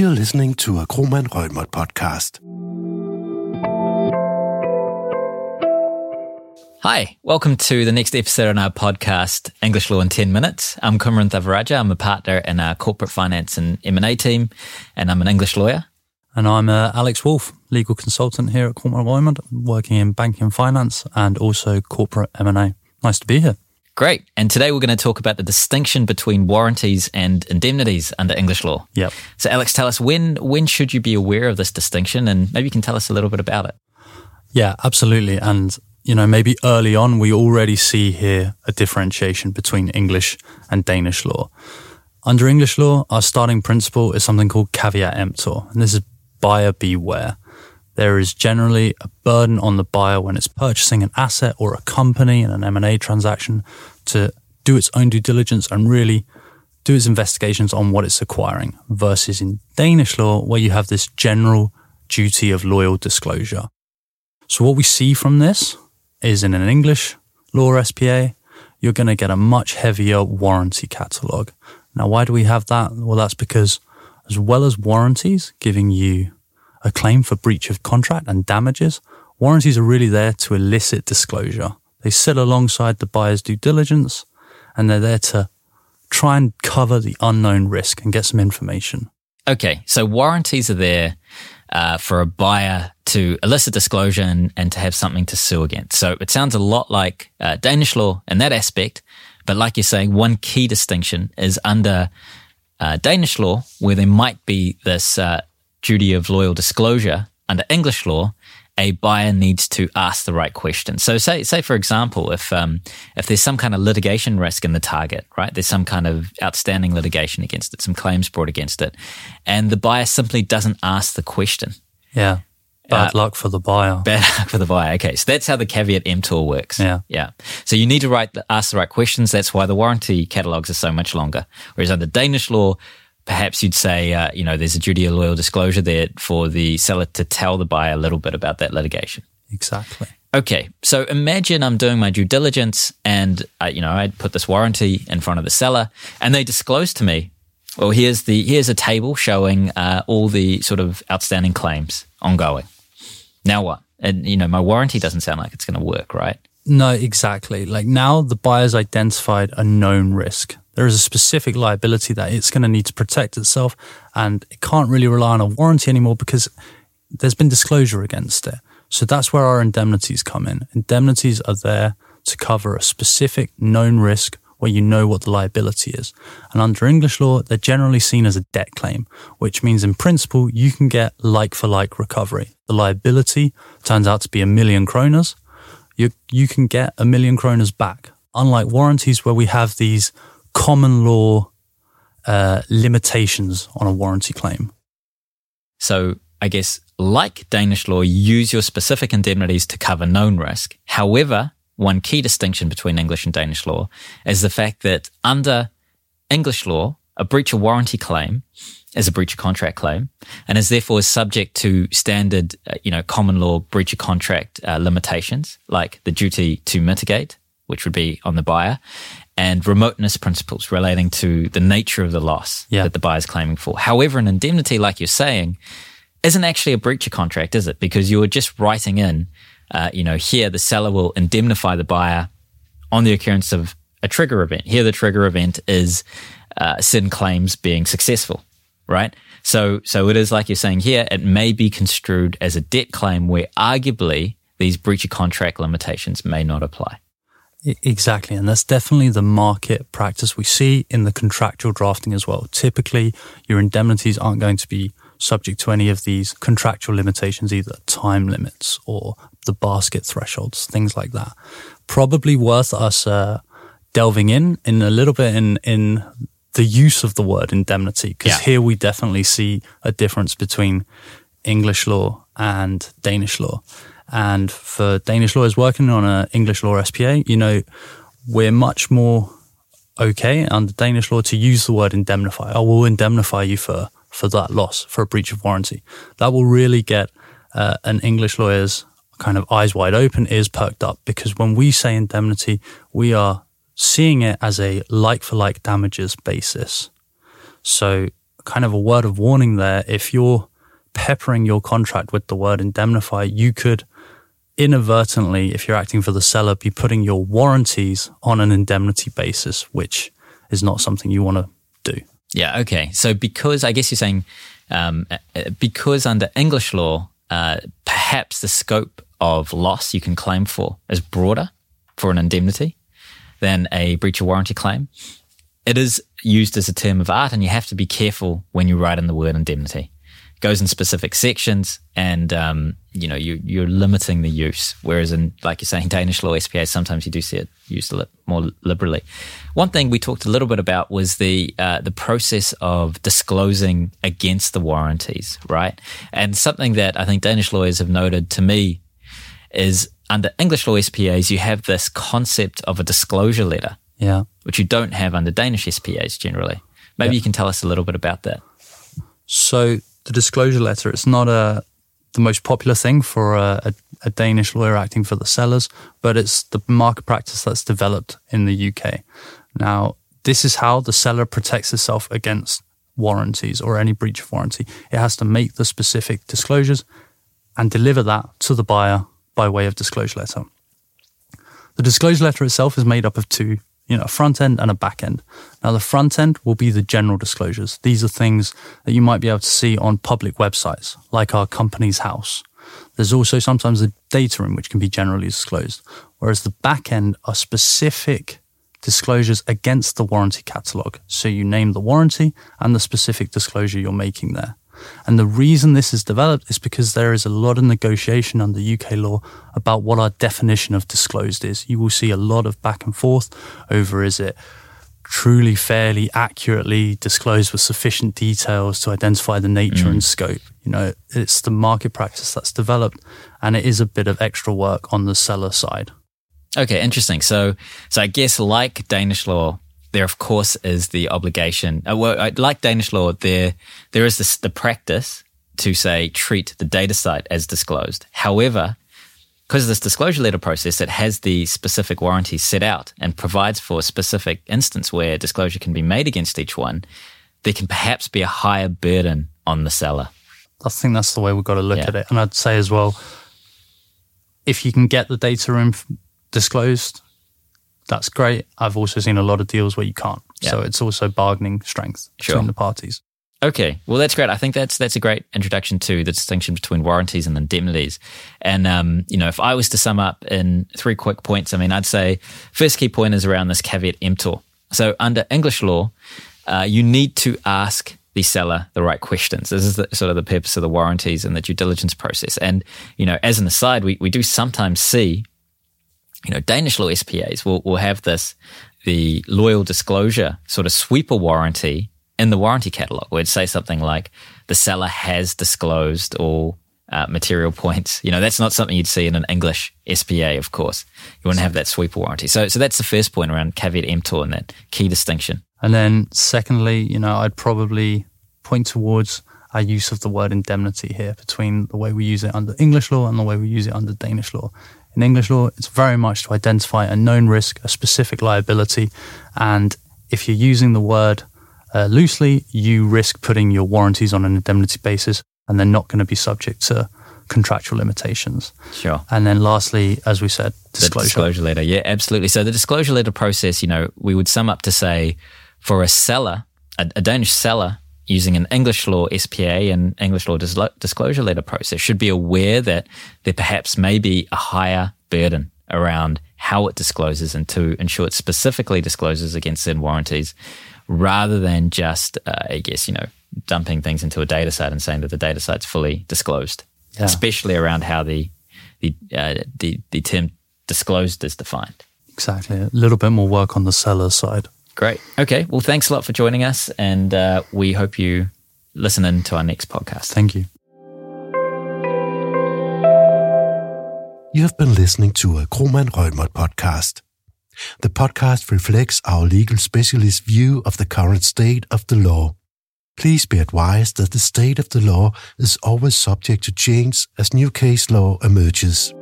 You're listening to a Kromann Reumert podcast. Hi, welcome to the next episode on our podcast, English Law in 10 Minutes. I'm Kumran Thavaraja. I'm a partner in our corporate finance and M&A team, and I'm an English lawyer. And I'm uh, Alex Wolf, legal consultant here at Kromann Reumert, working in banking and finance and also corporate M&A. Nice to be here. Great. And today we're going to talk about the distinction between warranties and indemnities under English law. Yep. So Alex, tell us when when should you be aware of this distinction and maybe you can tell us a little bit about it. Yeah, absolutely. And you know, maybe early on we already see here a differentiation between English and Danish law. Under English law, our starting principle is something called caveat emptor, and this is buyer beware. There is generally a burden on the buyer when it's purchasing an asset or a company in an M&A transaction to do its own due diligence and really do its investigations on what it's acquiring versus in Danish law where you have this general duty of loyal disclosure. So what we see from this is in an English law SPA, you're going to get a much heavier warranty catalog. Now, why do we have that? Well, that's because as well as warranties giving you a claim for breach of contract and damages, warranties are really there to elicit disclosure. They sit alongside the buyer's due diligence and they're there to try and cover the unknown risk and get some information. Okay, so warranties are there uh, for a buyer to elicit disclosure and, and, to have something to sue against. So it sounds a lot like uh, Danish law in that aspect. But like you're saying, one key distinction is under uh, Danish law, where there might be this uh, duty of loyal disclosure. Under English law, a buyer needs to ask the right question. So, say, say for example, if um, if there's some kind of litigation risk in the target, right? There's some kind of outstanding litigation against it, some claims brought against it, and the buyer simply doesn't ask the question. Yeah. Bad uh, luck for the buyer. Bad luck for the buyer. Okay, so that's how the caveat emptor works. Yeah, yeah. So you need to write, ask the right questions. That's why the warranty catalogs are so much longer. Whereas under Danish law, perhaps you'd say, uh, you know, there's a duty of loyal disclosure there for the seller to tell the buyer a little bit about that litigation. Exactly. Okay, so imagine I'm doing my due diligence, and uh, you know, I put this warranty in front of the seller, and they disclose to me, well, here's the here's a table showing uh, all the sort of outstanding claims ongoing. Now what? And you know, my warranty doesn't sound like it's going to work, right? No, exactly. Like now, the buyer's identified a known risk there is a specific liability that it's going to need to protect itself and it can't really rely on a warranty anymore because there's been disclosure against it. So that's where our indemnities come in. Indemnities are there to cover a specific known risk where you know what the liability is. And under English law, they're generally seen as a debt claim, which means in principle, you can get like for like recovery. The liability turns out to be a million kroners. You, you can get a million kroners back. Unlike warranties where we have these common law uh, limitations on a warranty claim. So, I guess, like Danish law, use your specific indemnities to cover known risk. However, one key distinction between English and Danish law is the fact that under English law, a breach of warranty claim is a breach of contract claim and is therefore subject to standard, uh, you know, common law breach of contract uh, limitations like the duty to mitigate, which would be on the buyer, and remoteness principles relating to the nature of the loss yeah. that the buyer is claiming for. However, an indemnity, like you're saying, isn't actually a breach of contract, is it? Because you're just writing in, uh, you know, here the seller will indemnify the buyer on the occurrence of a trigger event. Here, the trigger event is uh, certain claims being successful, right? So, so it is like you're saying here, it may be construed as a debt claim where arguably these breach of contract limitations may not apply. Exactly. And that's definitely the market practice we see in the contractual drafting as well. Typically, your indemnities aren't going to be subject to any of these contractual limitations, either time limits or the basket thresholds, things like that. Probably worth us uh, delving in in a little bit in in the use of the word indemnity, because yeah. here we definitely see a difference between English law and Danish law. And for Danish lawyers working on an English law SPA, you know, we're much more okay under Danish law to use the word indemnify. I will indemnify you for, for that loss, for a breach of warranty. That will really get uh, an English lawyer's kind of eyes wide open, ears perked up, because when we say indemnity, we are seeing it as a like for like damages basis. So kind of a word of warning there. If you're peppering your contract with the word indemnify, you could inadvertently, if you're acting for the seller, be putting your warranties on an indemnity basis, which is not something you want to do. Yeah. Okay. So because I guess you're saying um, because under English law, uh, perhaps the scope of loss you can claim for is broader for an indemnity than a breach of warranty claim. It is used as a term of art, and you have to be careful when you write in the word indemnity goes in specific sections and um, you know you, you're limiting the use. Whereas in like you're saying danish law spa sometimes you do see it used a little more liberally. One thing we talked a little bit about was the uh, the process of disclosing against the warranties right? And something that i think danish lawyers have noted to me is under english law spas you have this concept of a disclosure letter yeah. which you don't have under danish spas generally. Maybe yeah. you can tell us a little bit about that. So the disclosure letter, it's not a the most popular thing for a, a, a, Danish lawyer acting for the sellers, but it's the market practice that's developed in the UK. Now, this is how the seller protects itself against warranties or any breach of warranty. It has to make the specific disclosures and deliver that to the buyer by way of disclosure letter. The disclosure letter itself is made up of two you know, a front end and a back end. Now, the front end will be the general disclosures. These are things that you might be able to see on public websites, like our Companies House. There's also sometimes a data room which can be generally disclosed, whereas the back end are specific disclosures against the warranty catalog. So you name the warranty and the specific disclosure you're making there. And the reason this is developed is because there is a lot of negotiation under UK law about what our definition of disclosed is. You will see a lot of back and forth over is it truly fairly accurately disclosed with sufficient details to identify the nature mm. and scope. You know, it's the market practice that's developed and it is a bit of extra work on the seller side. Okay, interesting. So so I guess like Danish law, there of course is the obligation. Uh, well, like Danish law, there there is this, the practice to say treat the data site as disclosed. However, because of this disclosure letter process, it has the specific warranties set out and provides for a specific instance where disclosure can be made against each one. There can perhaps be a higher burden on the seller. I think that's the way we've got to look yeah. at it. And I'd say as well, if you can get the data room disclosed, that's great. I've also seen a lot of deals where you can't. Yeah. So it's also bargaining strength sure. between the parties. Okay, well that's great. I think that's that's a great introduction to the distinction between warranties and indemnities. And um, you know, if I was to sum up in three quick points, I mean, I'd say first key point is around this caveat emptor. So under English law, uh, you need to ask the seller the right questions. This is the, sort of the purpose of the warranties and the due diligence process. And you know, as an aside, we we do sometimes see you know, Danish law SPAs will, will have this, the loyal disclosure sort of sweeper warranty in the warranty catalog where it'd say something like the seller has disclosed all uh, material points. You know, that's not something you'd see in an English SPA, of course. You to have that sweeper warranty. So, so that's the first point around caveat emptor and that key distinction. And then secondly, you know, I'd probably point towards our use of the word indemnity here between the way we use it under English law and the way we use it under Danish law. In English law, it's very much to identify a known risk, a specific liability, and if you're using the word uh, loosely, you risk putting your warranties on an indemnity basis, and they're not going to be subject to contractual limitations. Sure. And then lastly, as we said, disclosure. The disclosure letter. Yeah, absolutely. So the disclosure letter process, you know, we would sum up to say for a seller, a, a Danish seller using an English law SPA and English law dis- disclosure letter process should be aware that there perhaps may be a higher burden around how it discloses and to ensure it specifically discloses against certain warranties rather than just, uh, I guess, you know, dumping things into a data set and saying that the data set's fully disclosed, yeah. especially around how the, the, uh, the, the term disclosed is defined. Exactly. A little bit more work on the seller side. Great. Okay. Well, thanks a lot for joining us, and uh, we hope you listen in to our next podcast. Thank you. You have been listening to a Kromann Reumert podcast. The podcast reflects our legal specialist view of the current state of the law. Please be advised that the state of the law is always subject to change as new case law emerges.